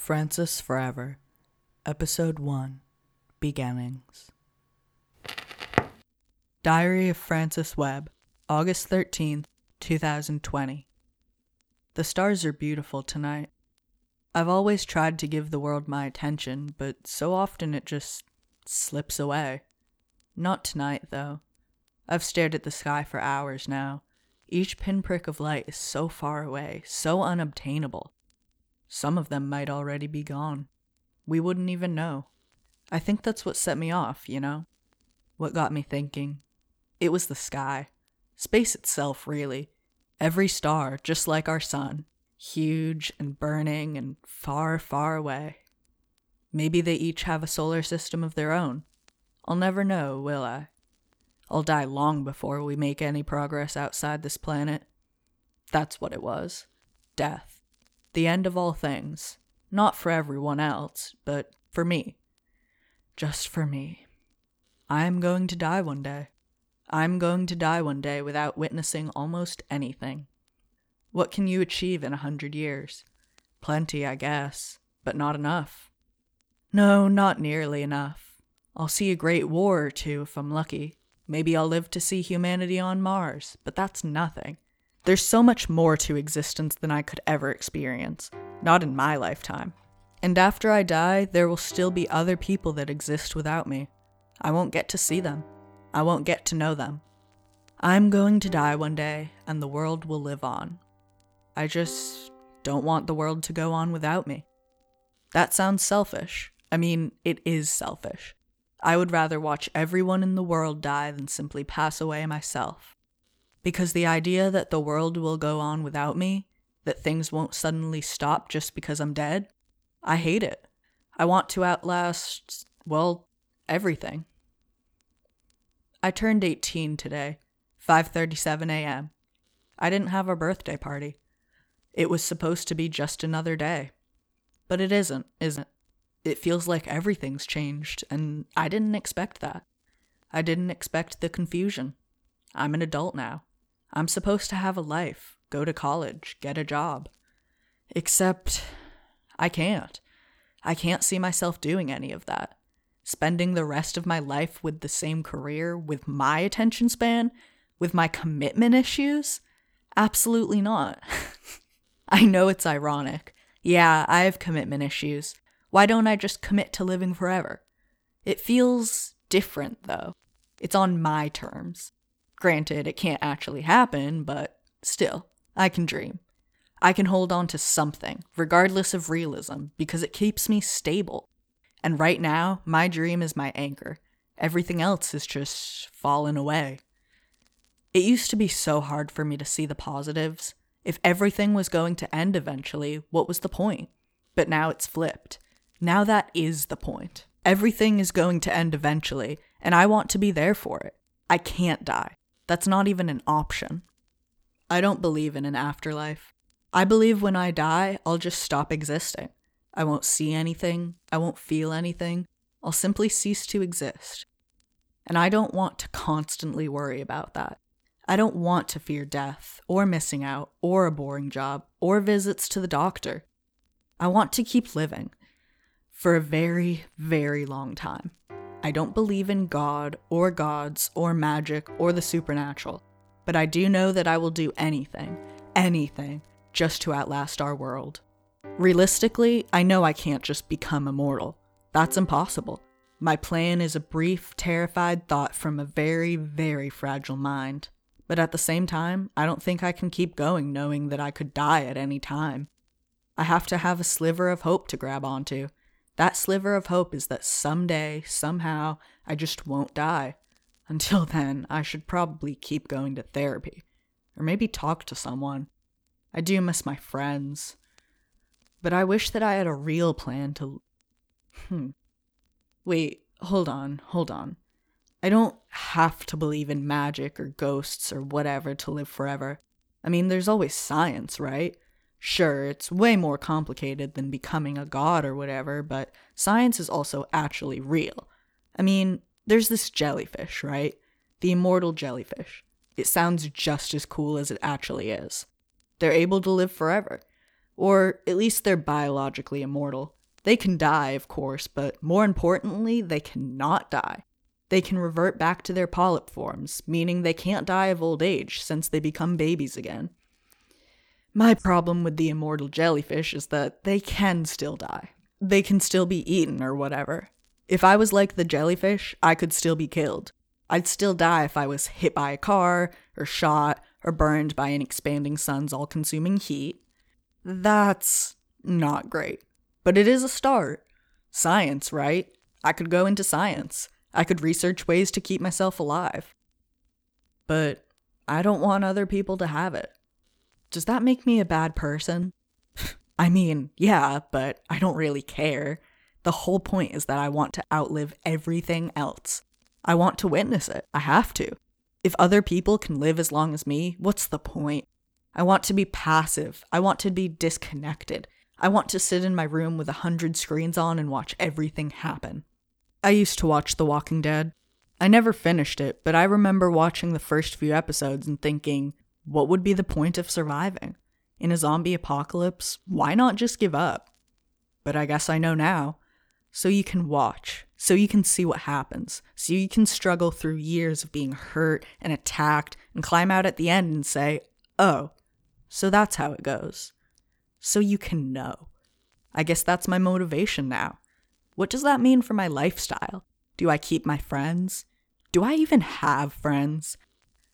Francis Forever, Episode 1 Beginnings. Diary of Francis Webb, August 13th, 2020. The stars are beautiful tonight. I've always tried to give the world my attention, but so often it just slips away. Not tonight, though. I've stared at the sky for hours now. Each pinprick of light is so far away, so unobtainable. Some of them might already be gone. We wouldn't even know. I think that's what set me off, you know? What got me thinking. It was the sky. Space itself, really. Every star, just like our sun. Huge and burning and far, far away. Maybe they each have a solar system of their own. I'll never know, will I? I'll die long before we make any progress outside this planet. That's what it was death the end of all things. Not for everyone else, but for me. Just for me. I'm going to die one day. I'm going to die one day without witnessing almost anything. What can you achieve in a hundred years? Plenty, I guess, but not enough. No, not nearly enough. I'll see a great war or two if I'm lucky. Maybe I'll live to see humanity on Mars, but that's nothing. There's so much more to existence than I could ever experience, not in my lifetime. And after I die, there will still be other people that exist without me. I won't get to see them. I won't get to know them. I'm going to die one day, and the world will live on. I just don't want the world to go on without me. That sounds selfish. I mean, it is selfish. I would rather watch everyone in the world die than simply pass away myself. Because the idea that the world will go on without me, that things won't suddenly stop just because I'm dead, I hate it. I want to outlast, well, everything. I turned 18 today, 5:37 a.m. I didn't have a birthday party. It was supposed to be just another day. But it isn't, isn't it? It feels like everything's changed, and I didn't expect that. I didn't expect the confusion. I'm an adult now. I'm supposed to have a life, go to college, get a job. Except I can't. I can't see myself doing any of that. Spending the rest of my life with the same career, with my attention span, with my commitment issues? Absolutely not. I know it's ironic. Yeah, I have commitment issues. Why don't I just commit to living forever? It feels different, though. It's on my terms. Granted, it can't actually happen, but still, I can dream. I can hold on to something, regardless of realism, because it keeps me stable. And right now, my dream is my anchor. Everything else is just fallen away. It used to be so hard for me to see the positives. If everything was going to end eventually, what was the point? But now it's flipped. Now that is the point. Everything is going to end eventually, and I want to be there for it. I can't die. That's not even an option. I don't believe in an afterlife. I believe when I die, I'll just stop existing. I won't see anything, I won't feel anything, I'll simply cease to exist. And I don't want to constantly worry about that. I don't want to fear death, or missing out, or a boring job, or visits to the doctor. I want to keep living for a very, very long time. I don't believe in God or gods or magic or the supernatural, but I do know that I will do anything, anything, just to outlast our world. Realistically, I know I can't just become immortal. That's impossible. My plan is a brief, terrified thought from a very, very fragile mind. But at the same time, I don't think I can keep going knowing that I could die at any time. I have to have a sliver of hope to grab onto, that sliver of hope is that someday, somehow, I just won't die. Until then, I should probably keep going to therapy. Or maybe talk to someone. I do miss my friends. But I wish that I had a real plan to. Hmm. Wait, hold on, hold on. I don't have to believe in magic or ghosts or whatever to live forever. I mean, there's always science, right? Sure, it's way more complicated than becoming a god or whatever, but science is also actually real. I mean, there's this jellyfish, right? The immortal jellyfish. It sounds just as cool as it actually is. They're able to live forever. Or at least they're biologically immortal. They can die, of course, but more importantly, they cannot die. They can revert back to their polyp forms, meaning they can't die of old age since they become babies again. My problem with the immortal jellyfish is that they can still die. They can still be eaten or whatever. If I was like the jellyfish, I could still be killed. I'd still die if I was hit by a car, or shot, or burned by an expanding sun's all consuming heat. That's not great. But it is a start. Science, right? I could go into science. I could research ways to keep myself alive. But I don't want other people to have it. Does that make me a bad person? I mean, yeah, but I don't really care. The whole point is that I want to outlive everything else. I want to witness it. I have to. If other people can live as long as me, what's the point? I want to be passive. I want to be disconnected. I want to sit in my room with a hundred screens on and watch everything happen. I used to watch The Walking Dead. I never finished it, but I remember watching the first few episodes and thinking, what would be the point of surviving? In a zombie apocalypse, why not just give up? But I guess I know now. So you can watch, so you can see what happens, so you can struggle through years of being hurt and attacked and climb out at the end and say, oh, so that's how it goes. So you can know. I guess that's my motivation now. What does that mean for my lifestyle? Do I keep my friends? Do I even have friends?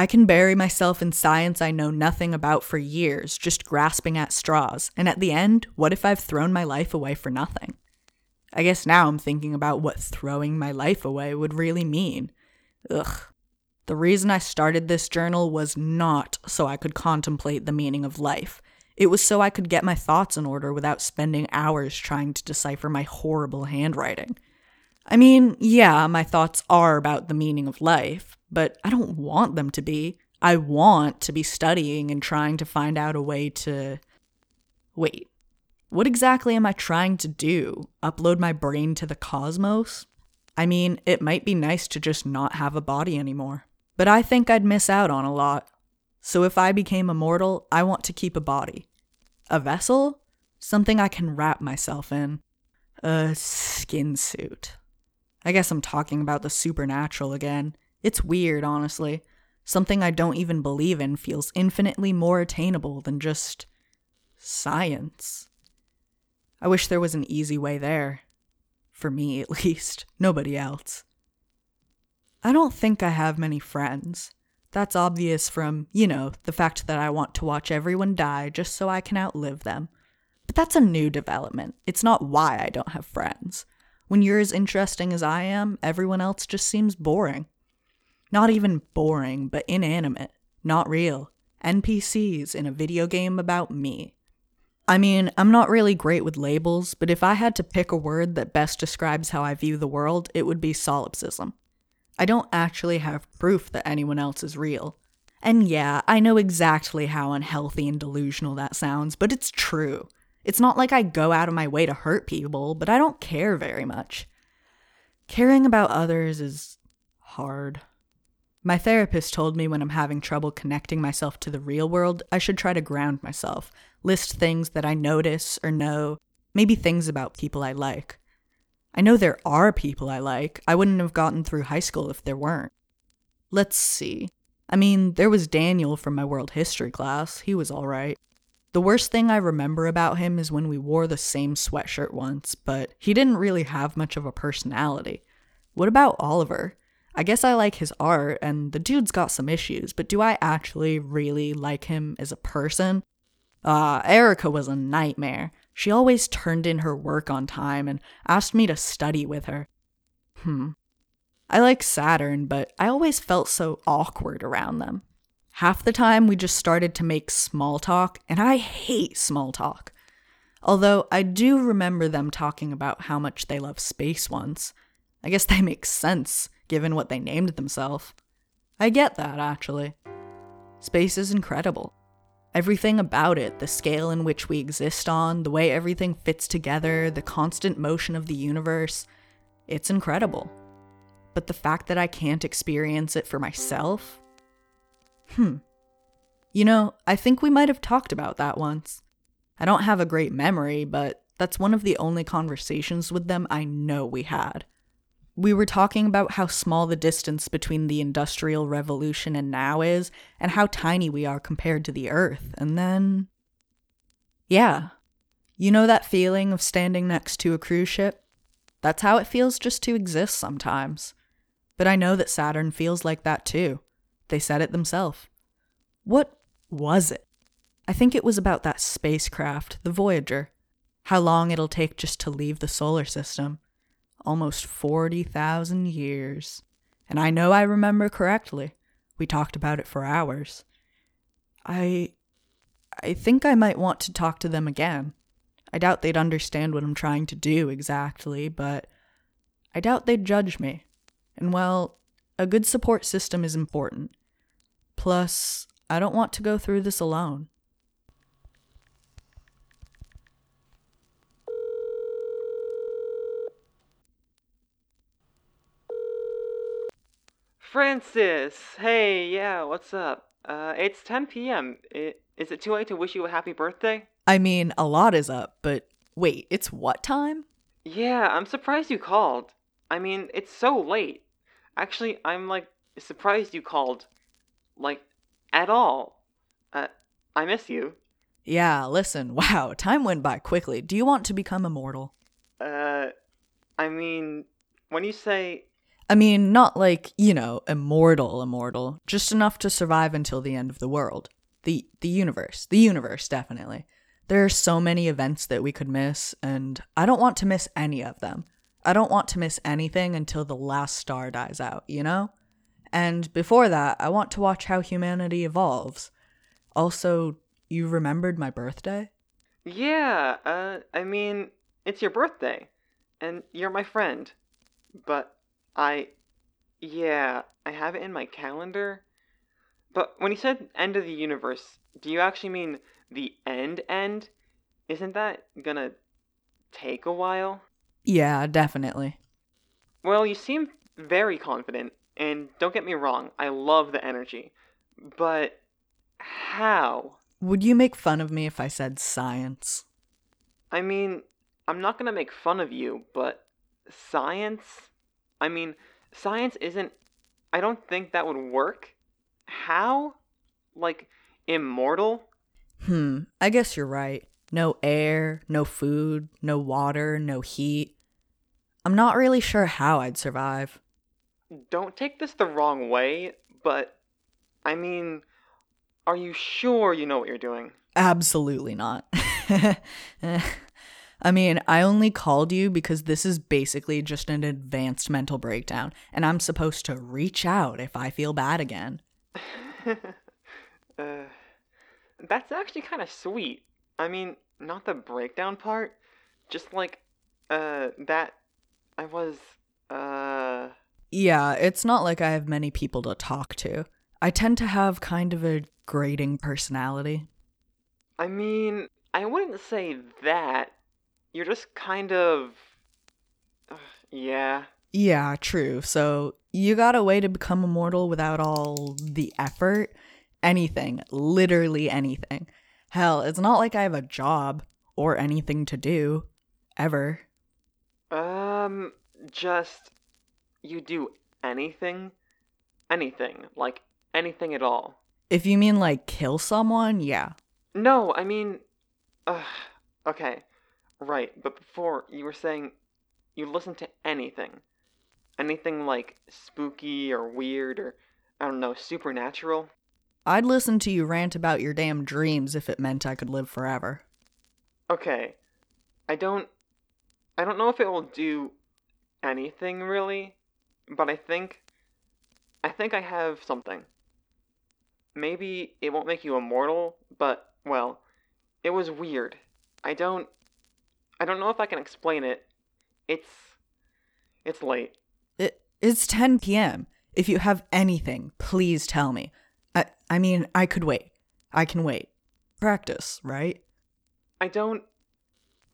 I can bury myself in science I know nothing about for years, just grasping at straws, and at the end, what if I've thrown my life away for nothing? I guess now I'm thinking about what throwing my life away would really mean. Ugh. The reason I started this journal was not so I could contemplate the meaning of life. It was so I could get my thoughts in order without spending hours trying to decipher my horrible handwriting. I mean, yeah, my thoughts are about the meaning of life, but I don't want them to be. I want to be studying and trying to find out a way to. Wait, what exactly am I trying to do? Upload my brain to the cosmos? I mean, it might be nice to just not have a body anymore, but I think I'd miss out on a lot. So if I became immortal, I want to keep a body. A vessel? Something I can wrap myself in. A skin suit. I guess I'm talking about the supernatural again. It's weird, honestly. Something I don't even believe in feels infinitely more attainable than just science. I wish there was an easy way there. For me, at least. Nobody else. I don't think I have many friends. That's obvious from, you know, the fact that I want to watch everyone die just so I can outlive them. But that's a new development. It's not why I don't have friends. When you're as interesting as I am, everyone else just seems boring. Not even boring, but inanimate, not real. NPCs in a video game about me. I mean, I'm not really great with labels, but if I had to pick a word that best describes how I view the world, it would be solipsism. I don't actually have proof that anyone else is real. And yeah, I know exactly how unhealthy and delusional that sounds, but it's true. It's not like I go out of my way to hurt people, but I don't care very much. Caring about others is hard. My therapist told me when I'm having trouble connecting myself to the real world, I should try to ground myself, list things that I notice or know, maybe things about people I like. I know there are people I like. I wouldn't have gotten through high school if there weren't. Let's see. I mean, there was Daniel from my world history class. He was alright. The worst thing I remember about him is when we wore the same sweatshirt once, but he didn't really have much of a personality. What about Oliver? I guess I like his art, and the dude's got some issues, but do I actually really like him as a person? Uh, Erica was a nightmare. She always turned in her work on time and asked me to study with her. Hmm. I like Saturn, but I always felt so awkward around them. Half the time, we just started to make small talk, and I hate small talk. Although I do remember them talking about how much they love space once. I guess that makes sense, given what they named themselves. I get that, actually. Space is incredible. Everything about it, the scale in which we exist on, the way everything fits together, the constant motion of the universe, it's incredible. But the fact that I can't experience it for myself, Hmm. You know, I think we might have talked about that once. I don't have a great memory, but that's one of the only conversations with them I know we had. We were talking about how small the distance between the Industrial Revolution and now is, and how tiny we are compared to the Earth, and then. Yeah. You know that feeling of standing next to a cruise ship? That's how it feels just to exist sometimes. But I know that Saturn feels like that too. They said it themselves. What was it? I think it was about that spacecraft, the Voyager. How long it'll take just to leave the solar system. Almost 40,000 years. And I know I remember correctly. We talked about it for hours. I. I think I might want to talk to them again. I doubt they'd understand what I'm trying to do exactly, but I doubt they'd judge me. And well, a good support system is important. Plus, I don't want to go through this alone. Francis, hey, yeah, what's up? Uh, it's 10 p.m. I- is it too late to wish you a happy birthday? I mean, a lot is up, but wait, it's what time? Yeah, I'm surprised you called. I mean, it's so late. Actually, I'm like surprised you called. Like, at all. Uh, I miss you. Yeah, listen, wow, time went by quickly. Do you want to become immortal? Uh, I mean, when you say. I mean, not like, you know, immortal, immortal, just enough to survive until the end of the world. The the universe. The universe, definitely. There are so many events that we could miss, and I don't want to miss any of them. I don't want to miss anything until the last star dies out, you know? And before that, I want to watch how humanity evolves. Also, you remembered my birthday? Yeah, uh, I mean, it's your birthday, and you're my friend. But I. Yeah, I have it in my calendar. But when you said end of the universe, do you actually mean the end end? Isn't that gonna take a while? Yeah, definitely. Well, you seem very confident, and don't get me wrong, I love the energy. But how? Would you make fun of me if I said science? I mean, I'm not gonna make fun of you, but science? I mean, science isn't. I don't think that would work. How? Like, immortal? Hmm, I guess you're right. No air, no food, no water, no heat. I'm not really sure how I'd survive. Don't take this the wrong way, but. I mean, are you sure you know what you're doing? Absolutely not. I mean, I only called you because this is basically just an advanced mental breakdown, and I'm supposed to reach out if I feel bad again. uh, that's actually kind of sweet. I mean, not the breakdown part, just like, uh, that I was, uh. Yeah, it's not like I have many people to talk to. I tend to have kind of a grating personality. I mean, I wouldn't say that. You're just kind of. Uh, yeah. Yeah, true. So you got a way to become immortal without all the effort? Anything. Literally anything. Hell, it's not like I have a job or anything to do. Ever. Um, just. You do anything? Anything. Like, anything at all. If you mean like kill someone, yeah. No, I mean. Uh, okay. Right, but before you were saying you listen to anything. Anything like spooky or weird or, I don't know, supernatural? I'd listen to you rant about your damn dreams if it meant I could live forever. Okay. I don't. I don't know if it will do anything really, but I think. I think I have something. Maybe it won't make you immortal, but, well, it was weird. I don't. I don't know if I can explain it. It's. It's late. It, it's 10 p.m. If you have anything, please tell me. I, I mean, I could wait. I can wait. Practice, right? I don't.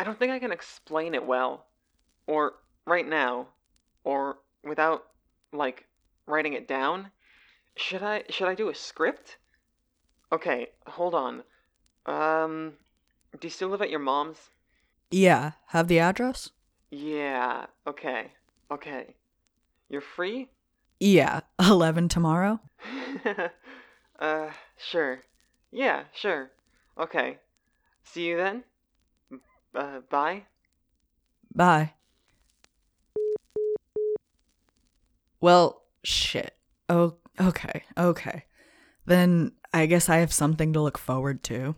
I don't think I can explain it well. Or right now. Or without, like, writing it down. Should I should I do a script? Okay, hold on. Um Do you still live at your mom's? Yeah, have the address? Yeah, okay. Okay. You're free? Yeah, 11 tomorrow? uh, sure. Yeah, sure. Okay. See you then? Uh, bye? Bye. Well, shit. Oh, okay, okay. Then I guess I have something to look forward to.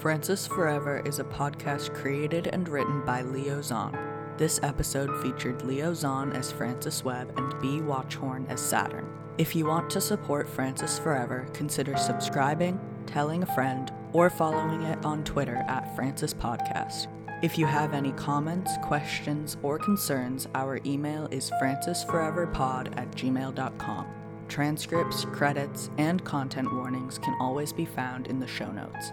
Francis Forever is a podcast created and written by Leo Zahn. This episode featured Leo Zahn as Francis Webb and B. Watchhorn as Saturn. If you want to support Francis Forever, consider subscribing, telling a friend, or following it on Twitter at Francis Podcast. If you have any comments, questions, or concerns, our email is francisforeverpod at gmail.com. Transcripts, credits, and content warnings can always be found in the show notes.